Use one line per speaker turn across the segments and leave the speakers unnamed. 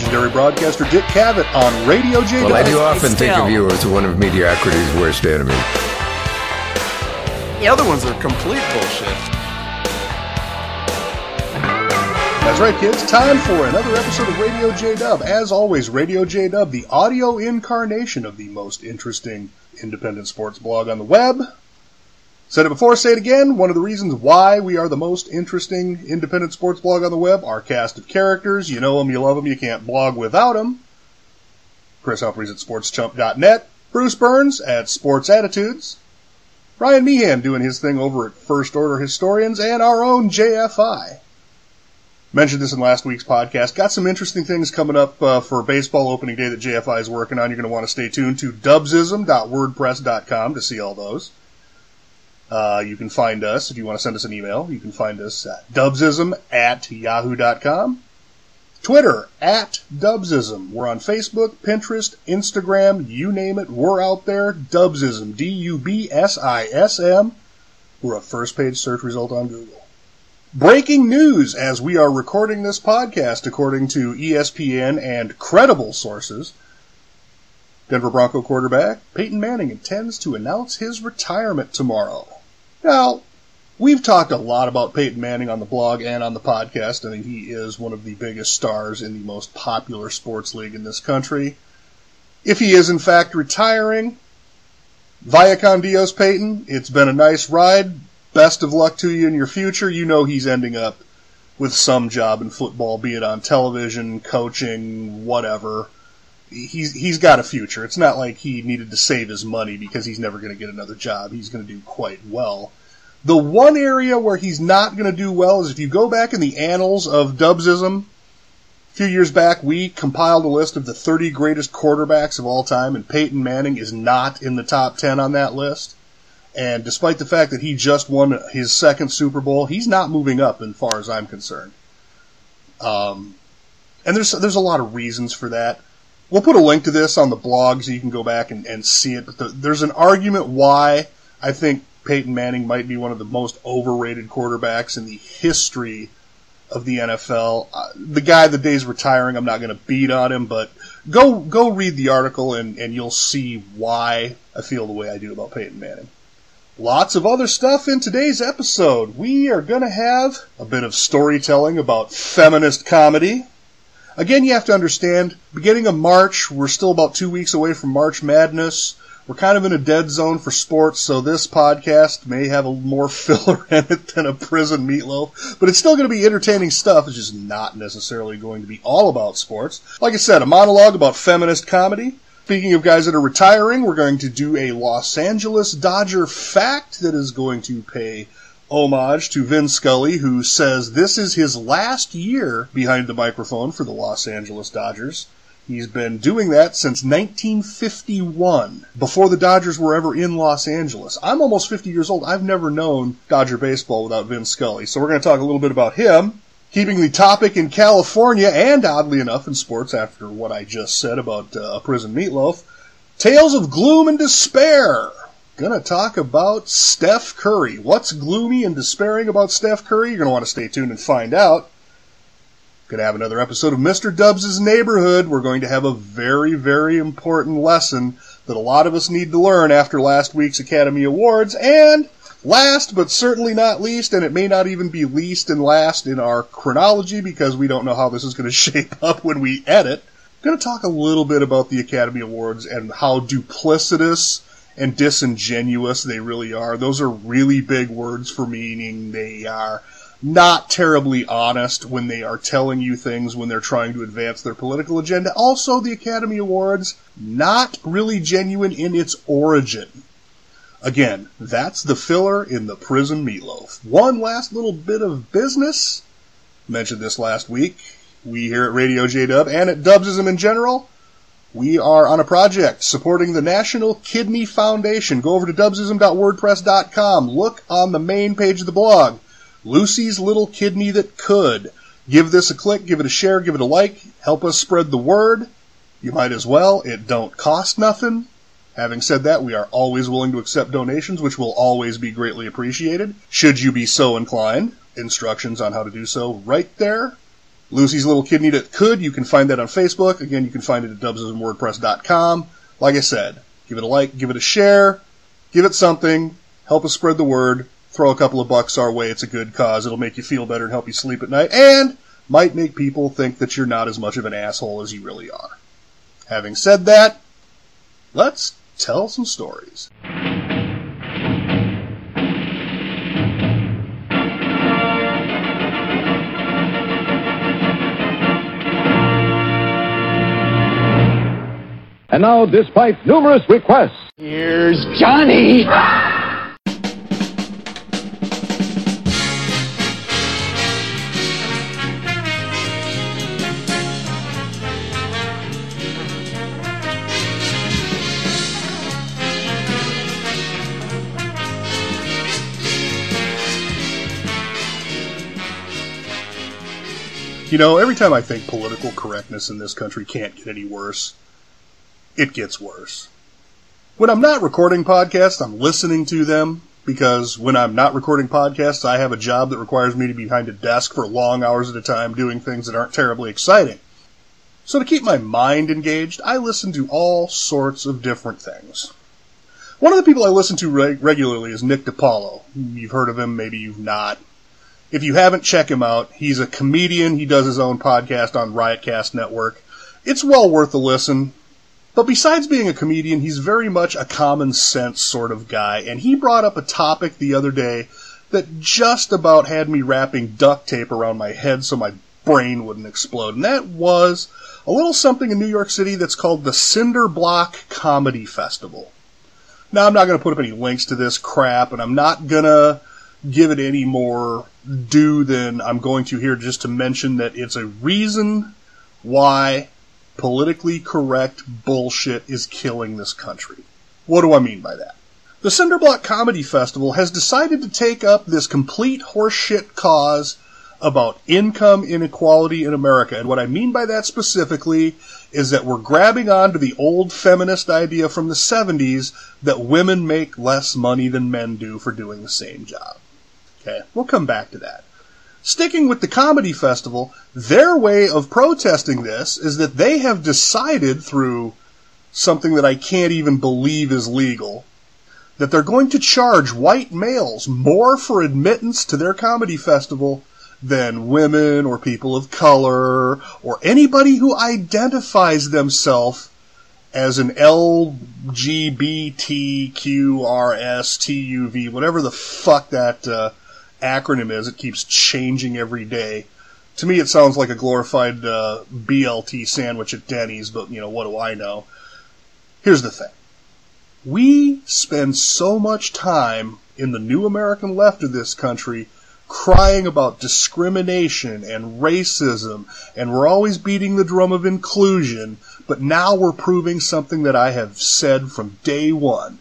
Legendary broadcaster Dick Cavett on Radio J.
Well, I do often think of you as one of mediocrity's worst enemies.
The other ones are complete bullshit.
That's right, kids. Time for another episode of Radio J Dub. As always, Radio J Dub, the audio incarnation of the most interesting independent sports blog on the web. Said it before, say it again. One of the reasons why we are the most interesting independent sports blog on the web, our cast of characters. You know them, you love them, you can't blog without them. Chris Humphreys at sportschump.net. Bruce Burns at Sports Attitudes. Ryan Meehan doing his thing over at First Order Historians and our own JFI. Mentioned this in last week's podcast. Got some interesting things coming up uh, for baseball opening day that JFI is working on. You're going to want to stay tuned to dubsism.wordpress.com to see all those. Uh, you can find us if you want to send us an email. You can find us at dubsism at yahoo.com. Twitter at Dubsism. We're on Facebook, Pinterest, Instagram, you name it. We're out there. Dubsism. D-U-B-S-I-S-M. We're a first page search result on Google. Breaking news as we are recording this podcast, according to ESPN and credible sources. Denver Bronco quarterback Peyton Manning intends to announce his retirement tomorrow. Now, we've talked a lot about Peyton Manning on the blog and on the podcast. I think he is one of the biggest stars in the most popular sports league in this country. If he is in fact retiring, via con Dios Peyton, it's been a nice ride. Best of luck to you in your future. You know he's ending up with some job in football, be it on television, coaching, whatever he's he's got a future. It's not like he needed to save his money because he's never going to get another job. He's going to do quite well. The one area where he's not going to do well is if you go back in the annals of Dubsism. A few years back, we compiled a list of the 30 greatest quarterbacks of all time, and Peyton Manning is not in the top 10 on that list. And despite the fact that he just won his second Super Bowl, he's not moving up as far as I'm concerned. Um, and there's there's a lot of reasons for that. We'll put a link to this on the blog so you can go back and, and see it. But the, there's an argument why I think Peyton Manning might be one of the most overrated quarterbacks in the history of the NFL. Uh, the guy the day's retiring, I'm not going to beat on him, but go go read the article and, and you'll see why I feel the way I do about Peyton Manning. Lots of other stuff in today's episode. We are going to have a bit of storytelling about feminist comedy. Again, you have to understand, beginning of March, we're still about two weeks away from March Madness. We're kind of in a dead zone for sports, so this podcast may have a more filler in it than a prison meatloaf, but it's still going to be entertaining stuff. It's just not necessarily going to be all about sports. Like I said, a monologue about feminist comedy. Speaking of guys that are retiring, we're going to do a Los Angeles Dodger fact that is going to pay homage to Vin Scully, who says this is his last year behind the microphone for the Los Angeles Dodgers. He's been doing that since 1951, before the Dodgers were ever in Los Angeles. I'm almost 50 years old. I've never known Dodger baseball without Vin Scully. So we're going to talk a little bit about him, keeping the topic in California and oddly enough in sports after what I just said about uh, a prison meatloaf. Tales of gloom and despair going to talk about Steph Curry. What's gloomy and despairing about Steph Curry? You're going to want to stay tuned and find out. Going to have another episode of Mr. Dubs' Neighborhood. We're going to have a very, very important lesson that a lot of us need to learn after last week's Academy Awards. And Last, but certainly not least, and it may not even be least and last in our chronology because we don't know how this is going to shape up when we edit, going to talk a little bit about the Academy Awards and how duplicitous and disingenuous they really are. Those are really big words for meaning they are not terribly honest when they are telling you things when they're trying to advance their political agenda. Also, the Academy Awards, not really genuine in its origin. Again, that's the filler in the prison meatloaf. One last little bit of business. Mentioned this last week. We here at Radio J Dub and at Dubsism in general, we are on a project supporting the National Kidney Foundation. Go over to dubsism.wordpress.com. Look on the main page of the blog. Lucy's Little Kidney That Could. Give this a click, give it a share, give it a like. Help us spread the word. You might as well. It don't cost nothing. Having said that, we are always willing to accept donations, which will always be greatly appreciated. Should you be so inclined, instructions on how to do so right there. Lucy's Little Kidney That Could, you can find that on Facebook. Again, you can find it at dubsismwordpress.com. Like I said, give it a like, give it a share, give it something, help us spread the word, throw a couple of bucks our way. It's a good cause. It'll make you feel better and help you sleep at night, and might make people think that you're not as much of an asshole as you really are. Having said that, let's tell some stories.
And now, despite numerous requests,
here's Johnny.
You know, every time I think political correctness in this country can't get any worse, it gets worse. When I'm not recording podcasts, I'm listening to them because when I'm not recording podcasts, I have a job that requires me to be behind a desk for long hours at a time doing things that aren't terribly exciting. So to keep my mind engaged, I listen to all sorts of different things. One of the people I listen to reg- regularly is Nick DiPaolo. You've heard of him, maybe you've not. If you haven't, check him out. He's a comedian. He does his own podcast on Riotcast Network. It's well worth a listen. But besides being a comedian, he's very much a common sense sort of guy. And he brought up a topic the other day that just about had me wrapping duct tape around my head so my brain wouldn't explode. And that was a little something in New York City that's called the Cinder Block Comedy Festival. Now, I'm not going to put up any links to this crap, and I'm not going to give it any more due than I'm going to here just to mention that it's a reason why politically correct bullshit is killing this country. What do I mean by that? The Cinderblock Comedy Festival has decided to take up this complete horseshit cause about income inequality in America. And what I mean by that specifically is that we're grabbing onto the old feminist idea from the 70s that women make less money than men do for doing the same job. Okay, we'll come back to that. Sticking with the comedy festival, their way of protesting this is that they have decided through something that I can't even believe is legal that they're going to charge white males more for admittance to their comedy festival than women or people of color or anybody who identifies themselves as an LGBTQRSTUV, whatever the fuck that uh, acronym is. It keeps changing every day. To me, it sounds like a glorified uh, BLT sandwich at Denny's, but you know, what do I know? Here's the thing. We spend so much time in the new American left of this country crying about discrimination and racism, and we're always beating the drum of inclusion, but now we're proving something that I have said from day one.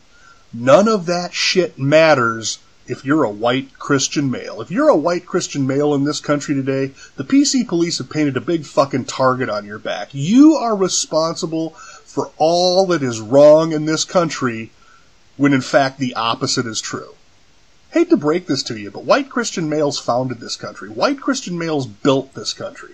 None of that shit matters if you're a white Christian male. If you're a white Christian male in this country today, the PC police have painted a big fucking target on your back. You are responsible for all that is wrong in this country when in fact the opposite is true. Hate to break this to you, but white Christian males founded this country. White Christian males built this country.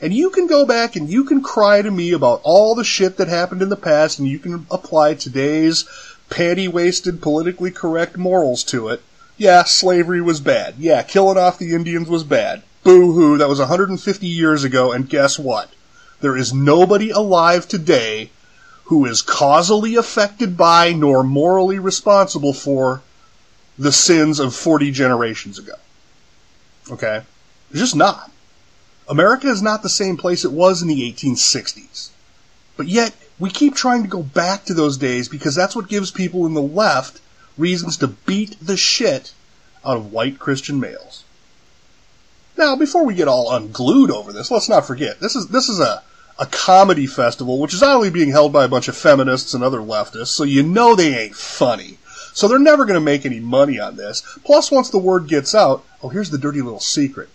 And you can go back and you can cry to me about all the shit that happened in the past and you can apply today's panty waisted, politically correct morals to it. Yeah, slavery was bad. Yeah, killing off the Indians was bad. Boo hoo, that was 150 years ago, and guess what? There is nobody alive today who is causally affected by nor morally responsible for the sins of 40 generations ago. Okay? It's just not. America is not the same place it was in the 1860s. But yet, we keep trying to go back to those days because that's what gives people in the left reasons to beat the shit out of white Christian males. Now, before we get all unglued over this, let's not forget this is this is a a comedy festival, which is only being held by a bunch of feminists and other leftists, so you know they ain't funny. So they're never going to make any money on this. Plus, once the word gets out, oh, here's the dirty little secret.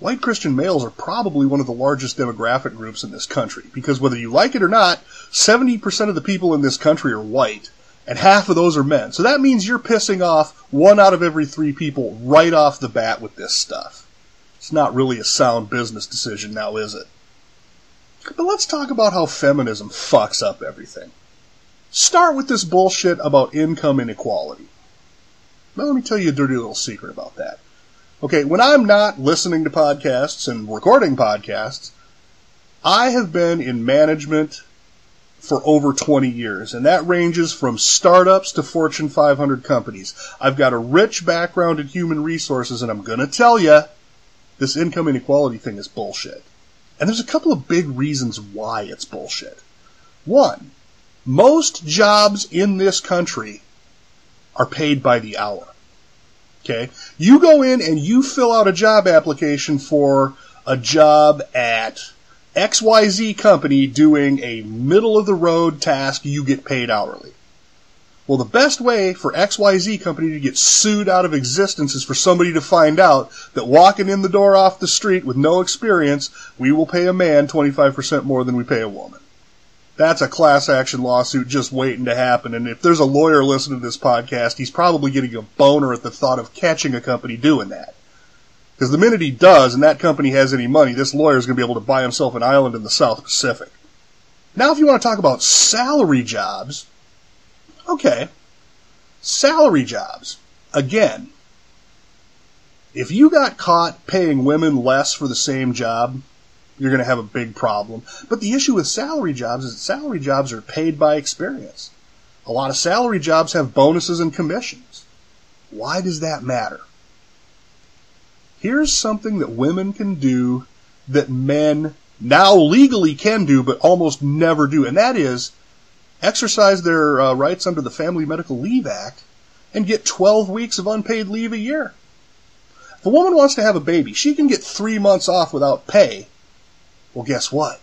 White Christian males are probably one of the largest demographic groups in this country, because whether you like it or not, 70% of the people in this country are white, and half of those are men. So that means you're pissing off one out of every three people right off the bat with this stuff. It's not really a sound business decision now, is it? But let's talk about how feminism fucks up everything. Start with this bullshit about income inequality. Now let me tell you a dirty little secret about that. Okay, when I'm not listening to podcasts and recording podcasts, I have been in management for over 20 years, and that ranges from startups to Fortune 500 companies. I've got a rich background in human resources, and I'm gonna tell you, this income inequality thing is bullshit. And there's a couple of big reasons why it's bullshit. One, most jobs in this country are paid by the hour. Okay? You go in and you fill out a job application for a job at XYZ company doing a middle of the road task, you get paid hourly. Well, the best way for XYZ company to get sued out of existence is for somebody to find out that walking in the door off the street with no experience, we will pay a man 25% more than we pay a woman. That's a class action lawsuit just waiting to happen. And if there's a lawyer listening to this podcast, he's probably getting a boner at the thought of catching a company doing that. Because the minute he does and that company has any money, this lawyer is going to be able to buy himself an island in the South Pacific. Now, if you want to talk about salary jobs, Okay. Salary jobs. Again, if you got caught paying women less for the same job, you're going to have a big problem. But the issue with salary jobs is that salary jobs are paid by experience. A lot of salary jobs have bonuses and commissions. Why does that matter? Here's something that women can do that men now legally can do, but almost never do, and that is exercise their uh, rights under the Family Medical Leave Act, and get 12 weeks of unpaid leave a year. If a woman wants to have a baby, she can get three months off without pay. Well, guess what?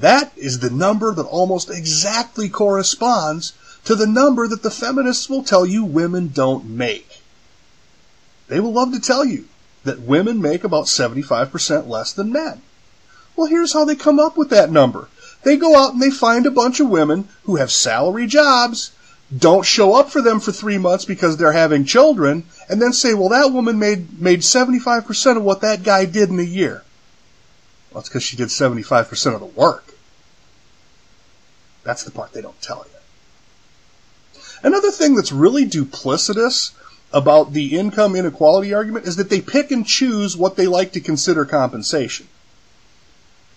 That is the number that almost exactly corresponds to the number that the feminists will tell you women don't make. They will love to tell you that women make about 75% less than men. Well, here's how they come up with that number. They go out and they find a bunch of women who have salary jobs, don't show up for them for three months because they're having children, and then say, well, that woman made, made 75% of what that guy did in a year. Well, it's because she did 75% of the work. That's the part they don't tell you. Another thing that's really duplicitous about the income inequality argument is that they pick and choose what they like to consider compensation.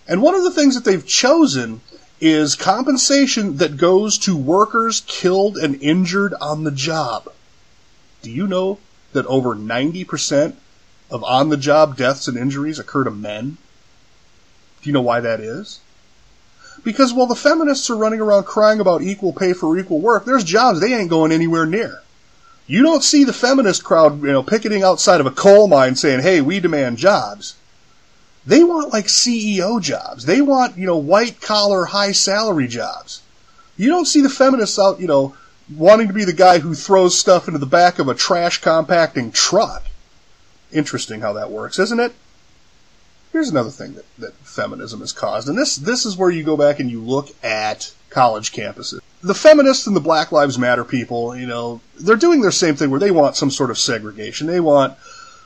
And one of the things that they've chosen is compensation that goes to workers killed and injured on the job. Do you know that over 90% of on the job deaths and injuries occur to men? Do you know why that is? Because while the feminists are running around crying about equal pay for equal work, there's jobs they ain't going anywhere near. You don't see the feminist crowd, you know, picketing outside of a coal mine saying, "Hey, we demand jobs." They want like CEO jobs. They want, you know, white collar, high salary jobs. You don't see the feminists out, you know, wanting to be the guy who throws stuff into the back of a trash compacting truck. Interesting how that works, isn't it? Here's another thing that, that feminism has caused, and this this is where you go back and you look at college campuses. The feminists and the Black Lives Matter people, you know, they're doing their same thing where they want some sort of segregation. They want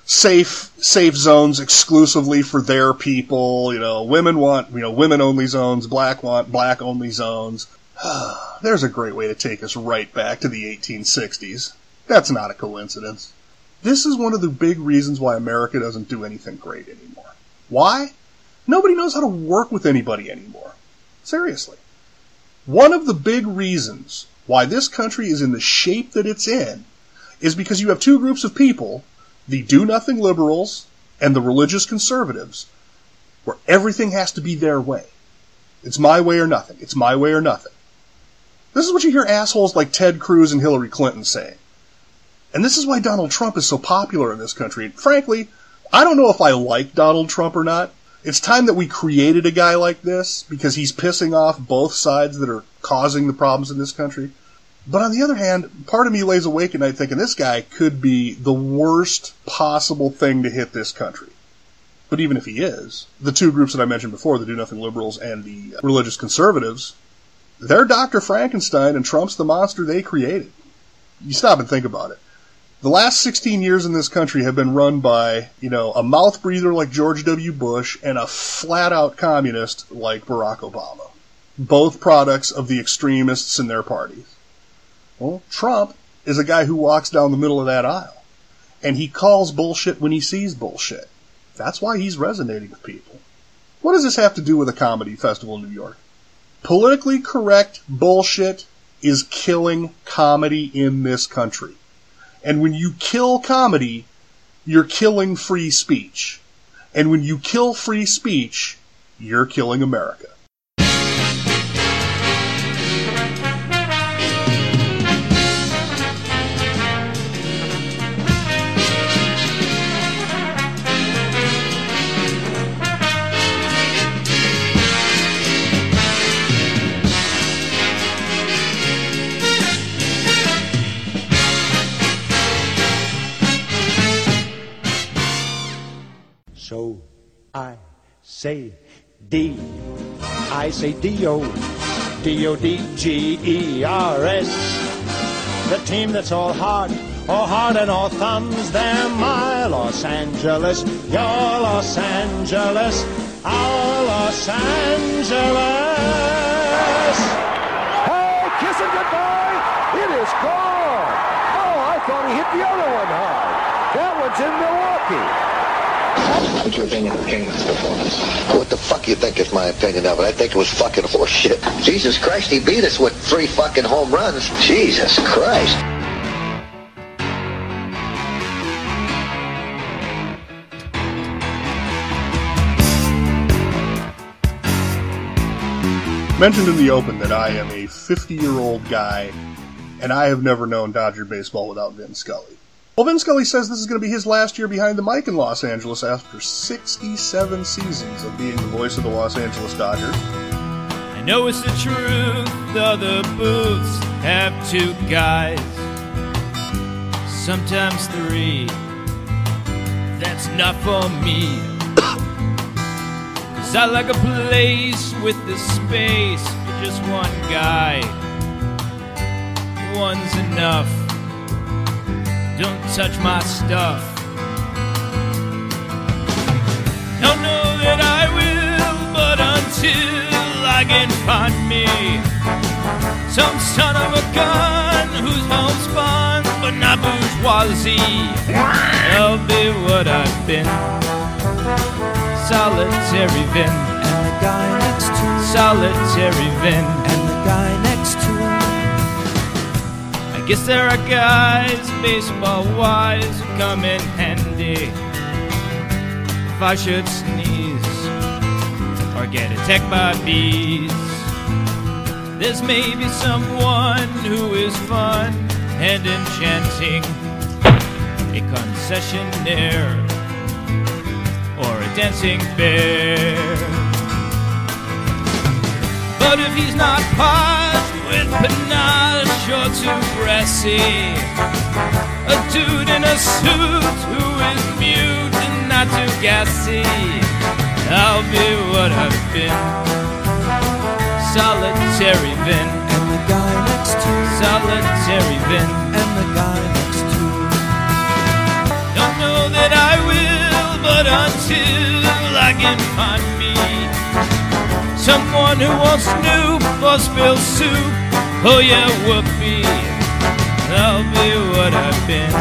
safe safe zones exclusively for their people. You know, women want you know women only zones, black want black only zones. There's a great way to take us right back to the 1860s. That's not a coincidence. This is one of the big reasons why America doesn't do anything great anymore. Why? Nobody knows how to work with anybody anymore. Seriously. One of the big reasons why this country is in the shape that it's in is because you have two groups of people, the do nothing liberals and the religious conservatives, where everything has to be their way. It's my way or nothing. It's my way or nothing. This is what you hear assholes like Ted Cruz and Hillary Clinton saying. And this is why Donald Trump is so popular in this country. Frankly, I don't know if I like Donald Trump or not. It's time that we created a guy like this because he's pissing off both sides that are causing the problems in this country. But on the other hand, part of me lays awake at night thinking this guy could be the worst possible thing to hit this country. But even if he is, the two groups that I mentioned before, the do nothing liberals and the religious conservatives, they're Dr. Frankenstein and Trump's the monster they created. You stop and think about it. The last 16 years in this country have been run by, you know, a mouth breather like George W. Bush and a flat out communist like Barack Obama. Both products of the extremists in their parties. Well, Trump is a guy who walks down the middle of that aisle. And he calls bullshit when he sees bullshit. That's why he's resonating with people. What does this have to do with a comedy festival in New York? Politically correct bullshit is killing comedy in this country. And when you kill comedy, you're killing free speech. And when you kill free speech, you're killing America.
Say D. I say D-O. D-O-D-G-E-R-S. The team that's all heart, all heart and all thumbs. They're my Los Angeles, your Los Angeles, our Los Angeles.
Hey, kiss him goodbye. It is gone. Oh, I thought he hit the other one hard. That one's in Milwaukee.
What's your opinion of Kingman's performance? What the fuck you think is my opinion of it? I think it was fucking horseshit. Jesus Christ, he beat us with three fucking home runs. Jesus Christ.
Mentioned in the open that I am a 50 year old guy, and I have never known Dodger baseball without Vin Scully. Well, Vin Scully says this is going to be his last year behind the mic in Los Angeles after 67 seasons of being the voice of the Los Angeles Dodgers.
I know it's the truth, though the booths have two guys, sometimes three. That's not for me. Cause I like a place with the space for just one guy. One's enough. Don't touch my stuff. Don't know that I will, but until I can find me some son of a gun who's homespun but not bourgeoisie, I'll be what I've been. Solitary Vin and the guy next to Solitary Vin and the guy next to I guess there are guys, baseball wise, who come in handy. If I should sneeze or get attacked by bees, there's maybe someone who is fun and enchanting, a concessionaire or a dancing bear. But if he's not parched with panache or too brassy, a dude in a suit who is mute and not too gassy, I'll be what I've been. Solitary Vin. And the guy next to Solitary Vin. And the guy next to Don't know that I will, but until I can find someone who won't snoop or spill soup, oh yeah, whoopee, I'll be what I've been.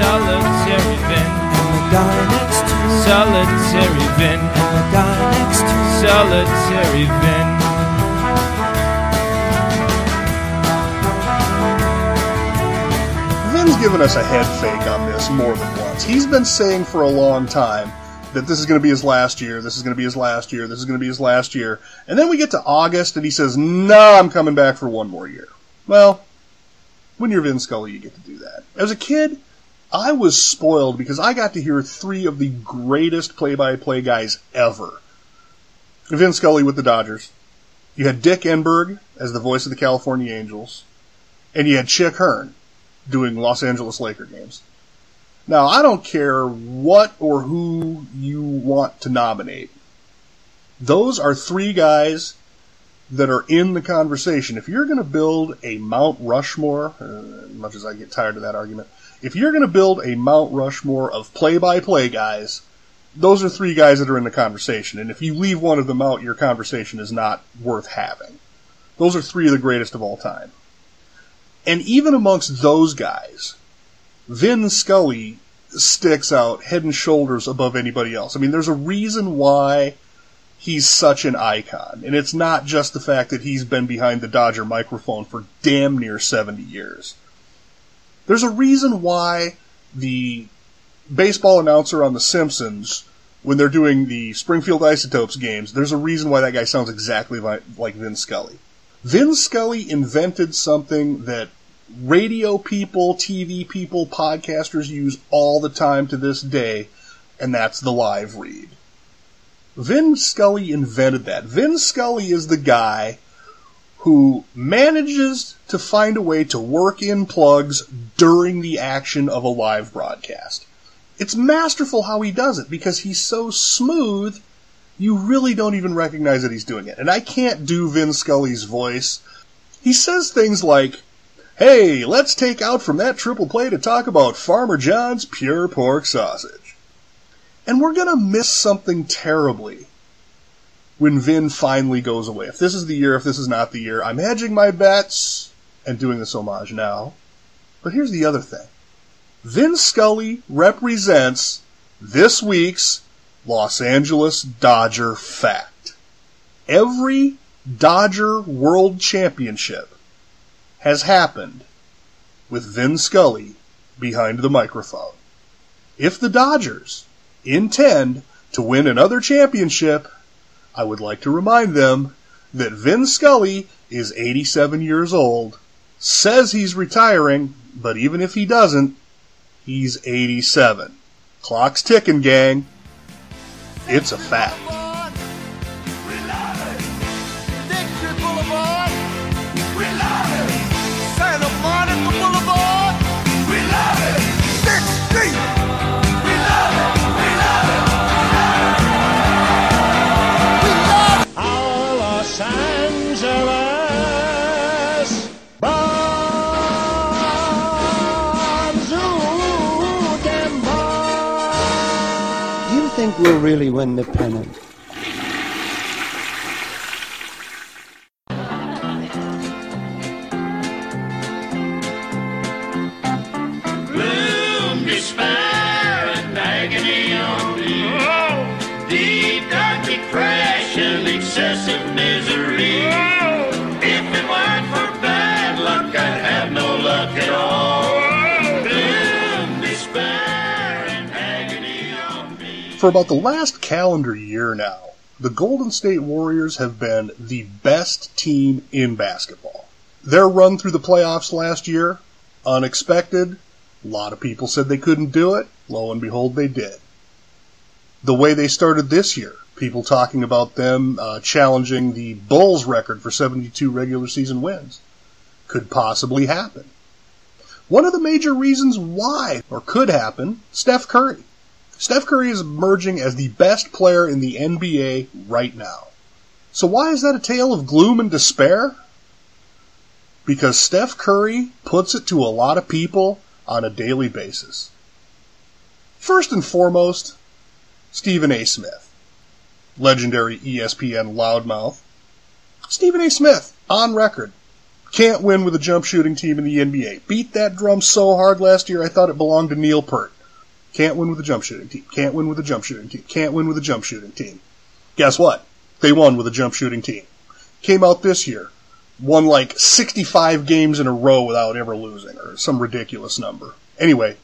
Solitary Vin. And the guy next to Solitary Vin. And the guy next to Solitary Vin.
Vin's given us a head fake on this more than once. He's been saying for a long time that this is going to be his last year, this is going to be his last year, this is going to be his last year. And then we get to August and he says, nah, I'm coming back for one more year. Well, when you're Vin Scully, you get to do that. As a kid, I was spoiled because I got to hear three of the greatest play-by-play guys ever. Vin Scully with the Dodgers. You had Dick Enberg as the voice of the California Angels. And you had Chick Hearn doing Los Angeles Laker games. Now, I don't care what or who you want to nominate. Those are three guys that are in the conversation. If you're going to build a Mount Rushmore, uh, as much as I get tired of that argument, if you're going to build a Mount Rushmore of play-by-play guys, those are three guys that are in the conversation. And if you leave one of them out, your conversation is not worth having. Those are three of the greatest of all time. And even amongst those guys, Vin Scully sticks out head and shoulders above anybody else. I mean, there's a reason why he's such an icon. And it's not just the fact that he's been behind the Dodger microphone for damn near 70 years. There's a reason why the baseball announcer on The Simpsons, when they're doing the Springfield Isotopes games, there's a reason why that guy sounds exactly like, like Vin Scully. Vin Scully invented something that radio people, TV people, podcasters use all the time to this day, and that's the live read. Vin Scully invented that. Vin Scully is the guy who manages to find a way to work in plugs during the action of a live broadcast. It's masterful how he does it because he's so smooth, you really don't even recognize that he's doing it. And I can't do Vin Scully's voice. He says things like, Hey, let's take out from that triple play to talk about Farmer John's pure pork sausage. And we're gonna miss something terribly when Vin finally goes away. If this is the year, if this is not the year, I'm hedging my bets and doing this homage now. But here's the other thing. Vin Scully represents this week's Los Angeles Dodger fact. Every Dodger World Championship has happened with Vin Scully behind the microphone. If the Dodgers intend to win another championship, I would like to remind them that Vin Scully is 87 years old, says he's retiring, but even if he doesn't, he's 87. Clock's ticking, gang. It's a fact.
We'll really win the pennant?
For about the last calendar year now, the Golden State Warriors have been the best team in basketball. Their run through the playoffs last year, unexpected. A lot of people said they couldn't do it. Lo and behold, they did. The way they started this year, people talking about them uh, challenging the Bulls record for 72 regular season wins, could possibly happen. One of the major reasons why, or could happen, Steph Curry. Steph Curry is emerging as the best player in the NBA right now. So why is that a tale of gloom and despair? Because Steph Curry puts it to a lot of people on a daily basis. First and foremost, Stephen A. Smith, legendary ESPN loudmouth. Stephen A. Smith, on record, Can't win with a jump shooting team in the NBA. Beat that drum so hard last year I thought it belonged to Neil Peart. Can't win with a jump shooting team. Can't win with a jump shooting team. Can't win with a jump shooting team. Guess what? They won with a jump shooting team. Came out this year. Won like 65 games in a row without ever losing, or some ridiculous number. Anyway,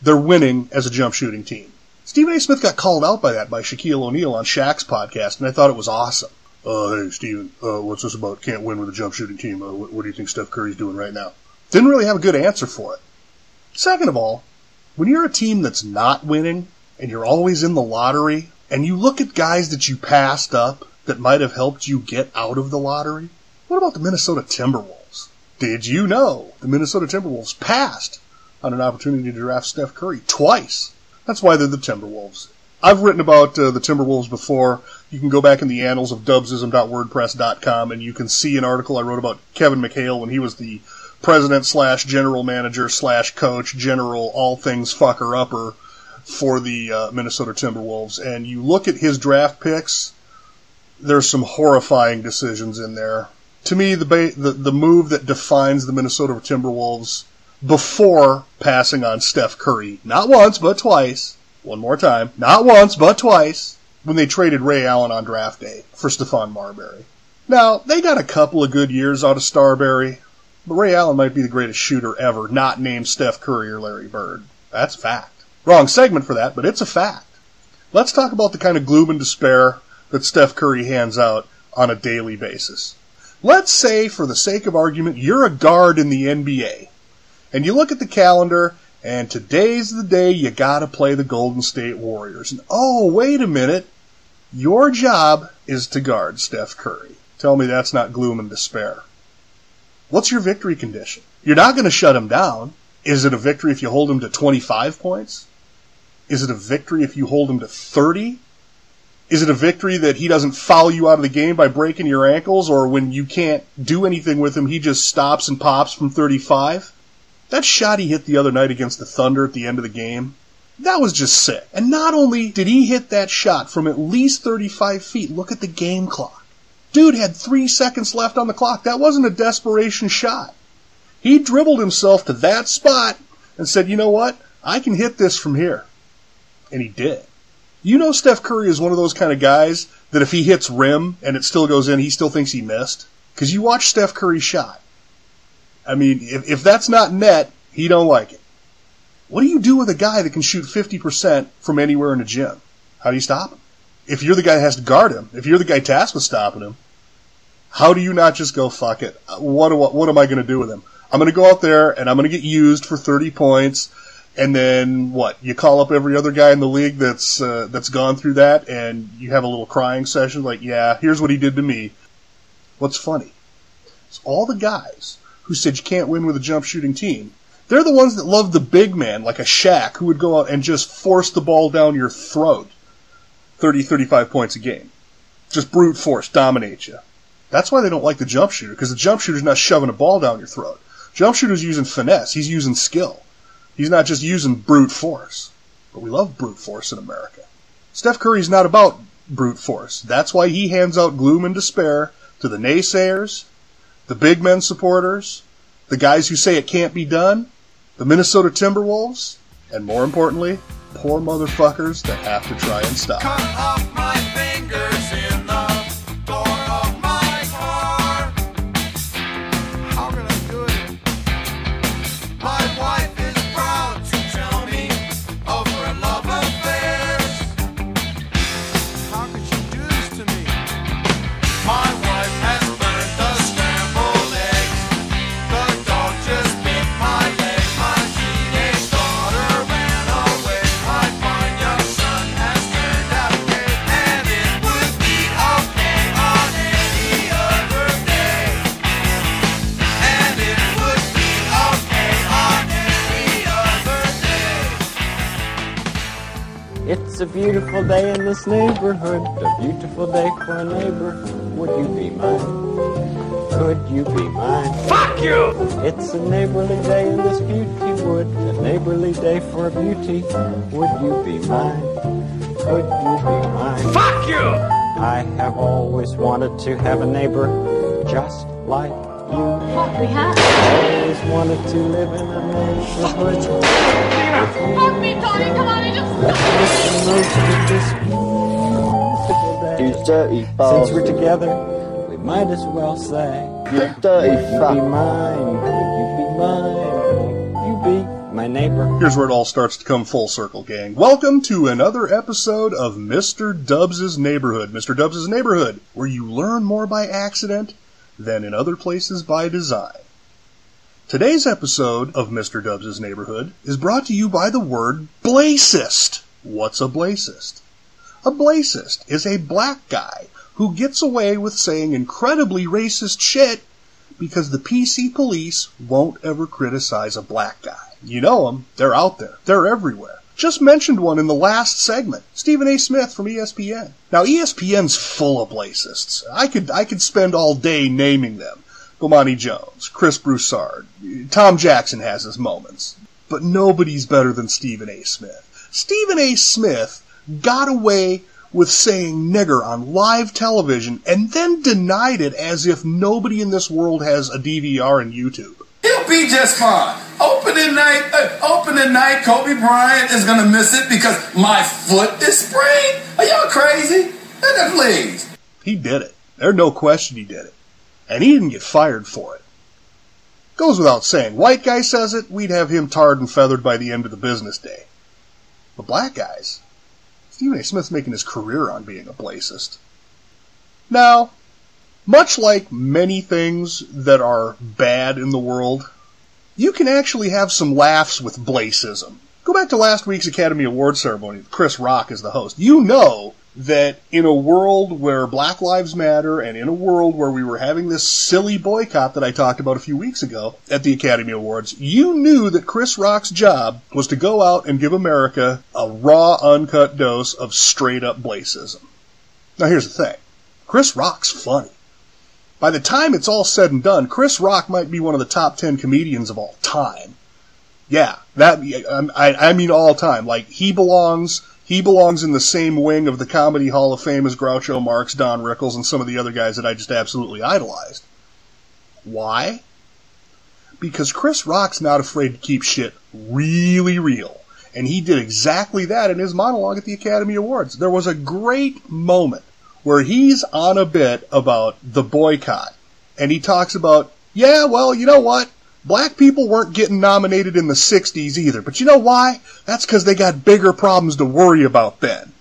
they're winning as a jump shooting team. Stephen A. Smith got called out by that by Shaquille O'Neal on Shaq's podcast, and I thought it was awesome. Uh, hey, Stephen, uh, what's this about? Can't win with a jump shooting team. Uh, what, what do you think Steph Curry's doing right now? Didn't really have a good answer for it. Second of all, when you're a team that's not winning, and you're always in the lottery, and you look at guys that you passed up that might have helped you get out of the lottery, what about the Minnesota Timberwolves? Did you know the Minnesota Timberwolves passed on an opportunity to draft Steph Curry twice? That's why they're the Timberwolves. I've written about uh, the Timberwolves before. You can go back in the annals of dubsism.wordpress.com and you can see an article I wrote about Kevin McHale when he was the president slash general manager slash coach, general all things fucker upper for the uh, Minnesota Timberwolves. And you look at his draft picks, there's some horrifying decisions in there. To me, the, ba- the, the move that defines the Minnesota Timberwolves before passing on Steph Curry, not once, but twice, one more time, not once, but twice, when they traded Ray Allen on draft day for Stephon Marbury. Now, they got a couple of good years out of Starbury, but Ray Allen might be the greatest shooter ever, not named Steph Curry or Larry Bird. That's a fact. Wrong segment for that, but it's a fact. Let's talk about the kind of gloom and despair that Steph Curry hands out on a daily basis. Let's say, for the sake of argument, you're a guard in the NBA, and you look at the calendar and today's the day you gotta play the Golden State Warriors. And oh, wait a minute. Your job is to guard Steph Curry. Tell me that's not gloom and despair. What's your victory condition? You're not going to shut him down. Is it a victory if you hold him to 25 points? Is it a victory if you hold him to 30? Is it a victory that he doesn't foul you out of the game by breaking your ankles, or when you can't do anything with him, he just stops and pops from 35? That shot he hit the other night against the Thunder at the end of the game, that was just sick. And not only did he hit that shot from at least 35 feet, look at the game clock. Dude had three seconds left on the clock. That wasn't a desperation shot. He dribbled himself to that spot and said, you know what? I can hit this from here. And he did. You know Steph Curry is one of those kind of guys that if he hits rim and it still goes in, he still thinks he missed. Because you watch Steph Curry's shot. I mean, if, if that's not net, he don't like it. What do you do with a guy that can shoot 50% from anywhere in the gym? How do you stop him? If you're the guy that has to guard him, if you're the guy tasked with stopping him, how do you not just go fuck it? What what, what am I going to do with him? I'm going to go out there and I'm going to get used for 30 points, and then what? You call up every other guy in the league that's uh, that's gone through that, and you have a little crying session like, yeah, here's what he did to me. What's funny? It's all the guys who said you can't win with a jump shooting team. They're the ones that love the big man, like a Shaq, who would go out and just force the ball down your throat 30, 35 points a game. Just brute force, dominate you. That's why they don't like the jump shooter, because the jump shooter's not shoving a ball down your throat. Jump shooter's using finesse. He's using skill. He's not just using brute force. But we love brute force in America. Steph Curry's not about brute force. That's why he hands out gloom and despair to the naysayers, the big men supporters, the guys who say it can't be done, the Minnesota Timberwolves, and more importantly, poor motherfuckers that have to try and stop.
Beautiful day in this neighborhood, a beautiful day for a neighbor. Would you be mine? Could you be mine?
Fuck you!
It's a neighborly day in this beauty wood, a neighborly day for a beauty. Would you be mine? Could you be mine?
Fuck you!
I have always wanted to have a neighbor just like you.
What we have?
Always wanted to live in a neighborhood.
Fuck me, Tony. Come on, I just.
You dirty
Since we're together, we might as well say.
You dirty
Would you
fuck.
be mine? Would you be mine? You be my neighbor?
Here's where it all starts to come full circle, gang. Welcome to another episode of Mr. Dubs' Neighborhood. Mr. Dubs' Neighborhood, where you learn more by accident than in other places by design. Today's episode of Mr. Dubs' Neighborhood is brought to you by the word blacist. What's a blacist? A blacist is a black guy who gets away with saying incredibly racist shit because the PC police won't ever criticize a black guy. You know them. They're out there. They're everywhere. Just mentioned one in the last segment. Stephen A. Smith from ESPN. Now ESPN's full of blacists. I could I could spend all day naming them. Bomani Jones, Chris Broussard, Tom Jackson has his moments. But nobody's better than Stephen A. Smith. Stephen A. Smith got away with saying nigger on live television and then denied it as if nobody in this world has a DVR and YouTube.
He'll be just fine. Opening night, uh, opening night, Kobe Bryant is gonna miss it because my foot is sprained. Are y'all crazy? Uh, Please.
He did it. There's no question he did it. And he didn't get fired for it. Goes without saying, white guy says it, we'd have him tarred and feathered by the end of the business day. But black guys, Stephen A. Smith's making his career on being a blacist. Now, much like many things that are bad in the world, you can actually have some laughs with blacism. Go back to last week's Academy Award ceremony Chris Rock is the host. You know that in a world where Black Lives Matter and in a world where we were having this silly boycott that I talked about a few weeks ago at the Academy Awards, you knew that Chris Rock's job was to go out and give America a raw, uncut dose of straight up blacism. Now here's the thing. Chris Rock's funny. By the time it's all said and done, Chris Rock might be one of the top 10 comedians of all time. Yeah, that I, I mean all time. Like he belongs he belongs in the same wing of the Comedy Hall of Fame as Groucho Marx, Don Rickles, and some of the other guys that I just absolutely idolized. Why? Because Chris Rock's not afraid to keep shit really real. And he did exactly that in his monologue at the Academy Awards. There was a great moment where he's on a bit about the boycott. And he talks about, yeah, well, you know what? Black people weren't getting nominated in the 60s either. But you know why? That's because they got bigger problems to worry about then.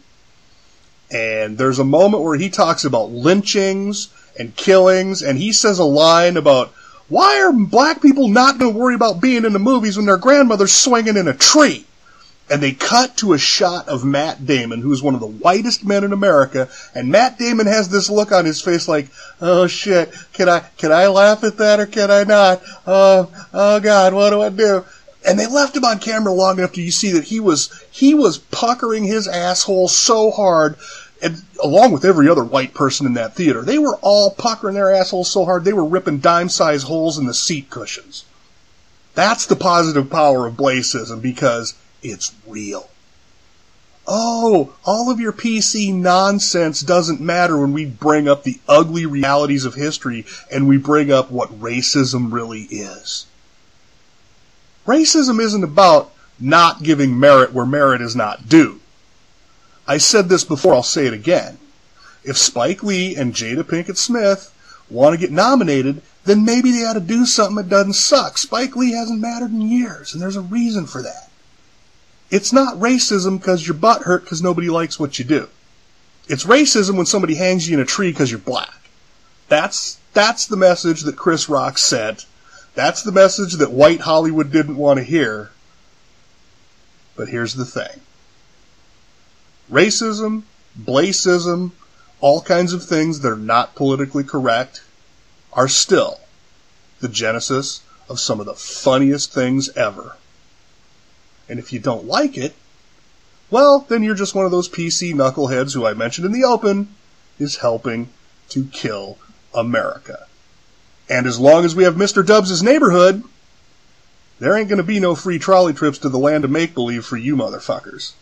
And there's a moment where he talks about lynchings and killings, and he says a line about, why are black people not going to worry about being in the movies when their grandmother's swinging in a tree? And they cut to a shot of Matt Damon, who's one of the whitest men in America, and Matt Damon has this look on his face like, oh shit, can I, can I laugh at that or can I not? Oh, oh god, what do I do? And they left him on camera long enough to you see that he was, he was puckering his asshole so hard, and along with every other white person in that theater, they were all puckering their assholes so hard they were ripping dime-sized holes in the seat cushions. That's the positive power of Blacism because it's real. Oh, all of your PC nonsense doesn't matter when we bring up the ugly realities of history and we bring up what racism really is. Racism isn't about not giving merit where merit is not due. I said this before, I'll say it again. If Spike Lee and Jada Pinkett Smith want to get nominated, then maybe they ought to do something that doesn't suck. Spike Lee hasn't mattered in years, and there's a reason for that. It's not racism because your butt hurt because nobody likes what you do. It's racism when somebody hangs you in a tree because you're black. That's that's the message that Chris Rock sent. That's the message that white Hollywood didn't want to hear. But here's the thing. Racism, blacism, all kinds of things that are not politically correct are still the genesis of some of the funniest things ever. And if you don't like it, well, then you're just one of those PC knuckleheads who I mentioned in the open is helping to kill America. And as long as we have Mr. Dubs' neighborhood, there ain't gonna be no free trolley trips to the land of make believe for you motherfuckers.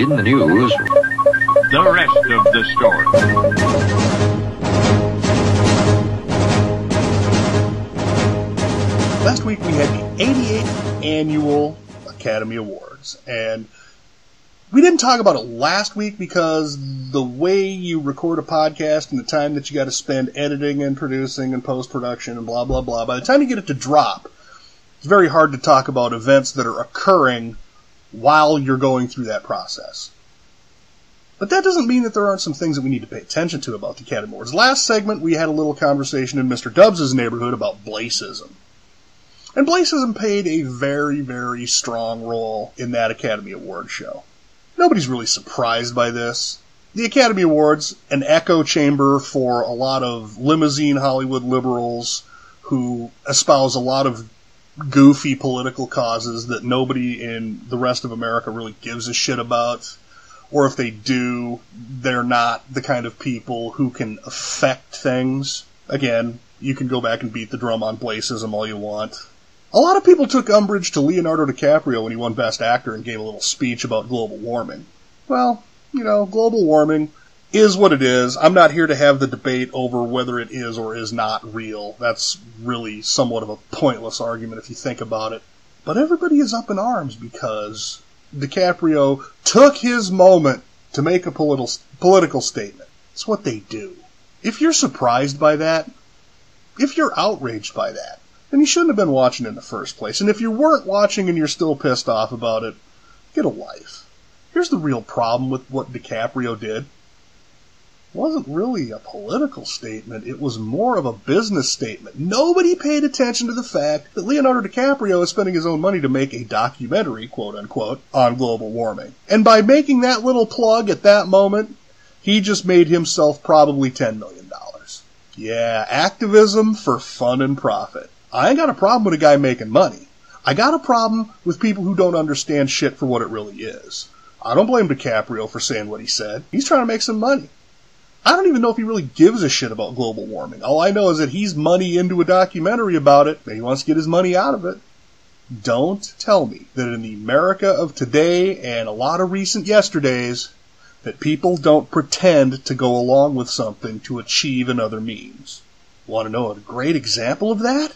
In the news,
the rest of the story.
Last week we had the 88th annual Academy Awards, and we didn't talk about it last week because the way you record a podcast and the time that you got to spend editing and producing and post production and blah blah blah, by the time you get it to drop, it's very hard to talk about events that are occurring while you're going through that process. But that doesn't mean that there aren't some things that we need to pay attention to about the Academy Awards. Last segment, we had a little conversation in Mr. Dubs' neighborhood about Blacism. And Blacism played a very, very strong role in that Academy Award show. Nobody's really surprised by this. The Academy Awards, an echo chamber for a lot of limousine Hollywood liberals who espouse a lot of goofy political causes that nobody in the rest of America really gives a shit about. Or if they do, they're not the kind of people who can affect things. Again, you can go back and beat the drum on Blacism all you want. A lot of people took umbrage to Leonardo DiCaprio when he won Best Actor and gave a little speech about global warming. Well, you know, global warming is what it is. I'm not here to have the debate over whether it is or is not real. That's really somewhat of a pointless argument if you think about it. But everybody is up in arms because DiCaprio took his moment to make a political political statement. It's what they do. If you're surprised by that, if you're outraged by that, then you shouldn't have been watching in the first place. And if you weren't watching and you're still pissed off about it, get a life. Here's the real problem with what DiCaprio did. Wasn't really a political statement, it was more of a business statement. Nobody paid attention to the fact that Leonardo DiCaprio is spending his own money to make a documentary, quote unquote, on global warming. And by making that little plug at that moment, he just made himself probably $10 million. Yeah, activism for fun and profit. I ain't got a problem with a guy making money. I got a problem with people who don't understand shit for what it really is. I don't blame DiCaprio for saying what he said. He's trying to make some money. I don't even know if he really gives a shit about global warming. All I know is that he's money into a documentary about it, and he wants to get his money out of it. Don't tell me that in the America of today and a lot of recent yesterdays, that people don't pretend to go along with something to achieve another means. Want to know a great example of that?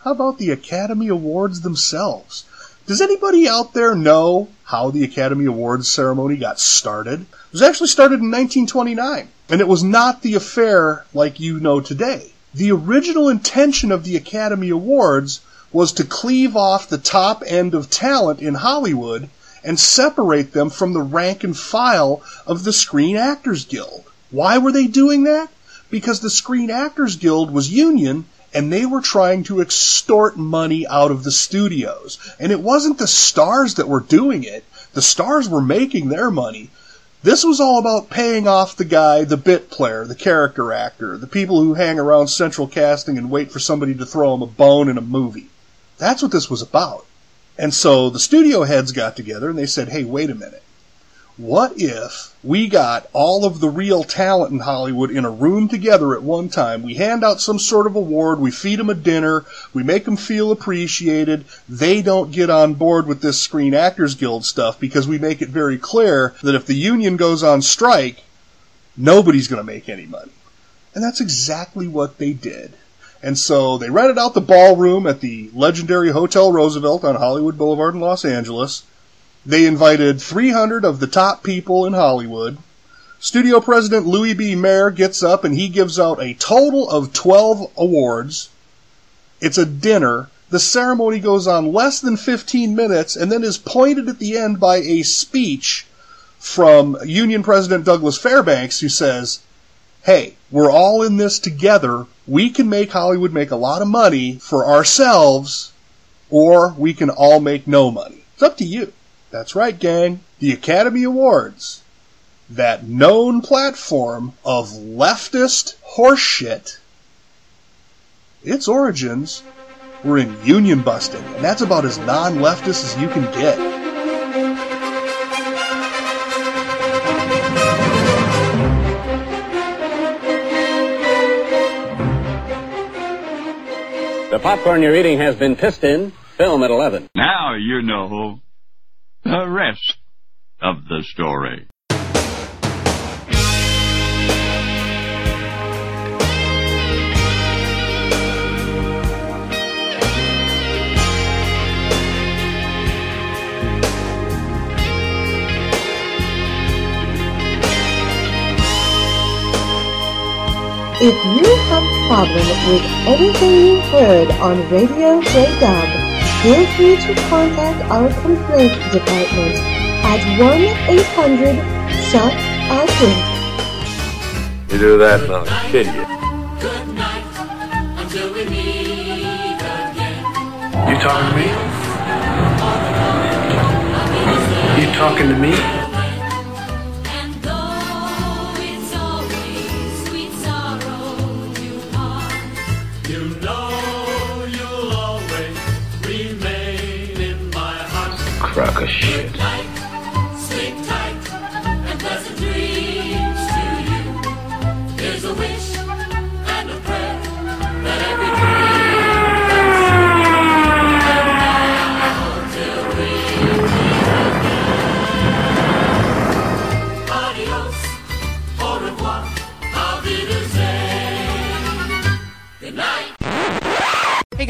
How about the Academy Awards themselves? Does anybody out there know how the Academy Awards ceremony got started? It was actually started in 1929, and it was not the affair like you know today. The original intention of the Academy Awards was to cleave off the top end of talent in Hollywood and separate them from the rank and file of the Screen Actors Guild. Why were they doing that? Because the Screen Actors Guild was union and they were trying to extort money out of the studios. And it wasn't the stars that were doing it. The stars were making their money. This was all about paying off the guy, the bit player, the character actor, the people who hang around central casting and wait for somebody to throw them a bone in a movie. That's what this was about. And so the studio heads got together and they said, hey, wait a minute. What if we got all of the real talent in Hollywood in a room together at one time? We hand out some sort of award, we feed them a dinner, we make them feel appreciated. They don't get on board with this Screen Actors Guild stuff because we make it very clear that if the union goes on strike, nobody's going to make any money. And that's exactly what they did. And so they rented out the ballroom at the legendary Hotel Roosevelt on Hollywood Boulevard in Los Angeles. They invited 300 of the top people in Hollywood. Studio president Louis B. Mayer gets up and he gives out a total of 12 awards. It's a dinner. The ceremony goes on less than 15 minutes and then is pointed at the end by a speech from Union President Douglas Fairbanks who says, Hey, we're all in this together. We can make Hollywood make a lot of money for ourselves, or we can all make no money. It's up to you. That's right, gang. The Academy Awards. That known platform of leftist horseshit. Its origins were in union busting, and that's about as non leftist as you can get.
The popcorn you're eating has been pissed in. Film at 11.
Now you know the rest of the story.
If you have problem with anything you heard on Radio J-Dub, feel free to contact our complaint department at 1-800-SUCK-AUTING.
You do that and I'll kid you.
You talking to me? You talking to me?
Crock of shit.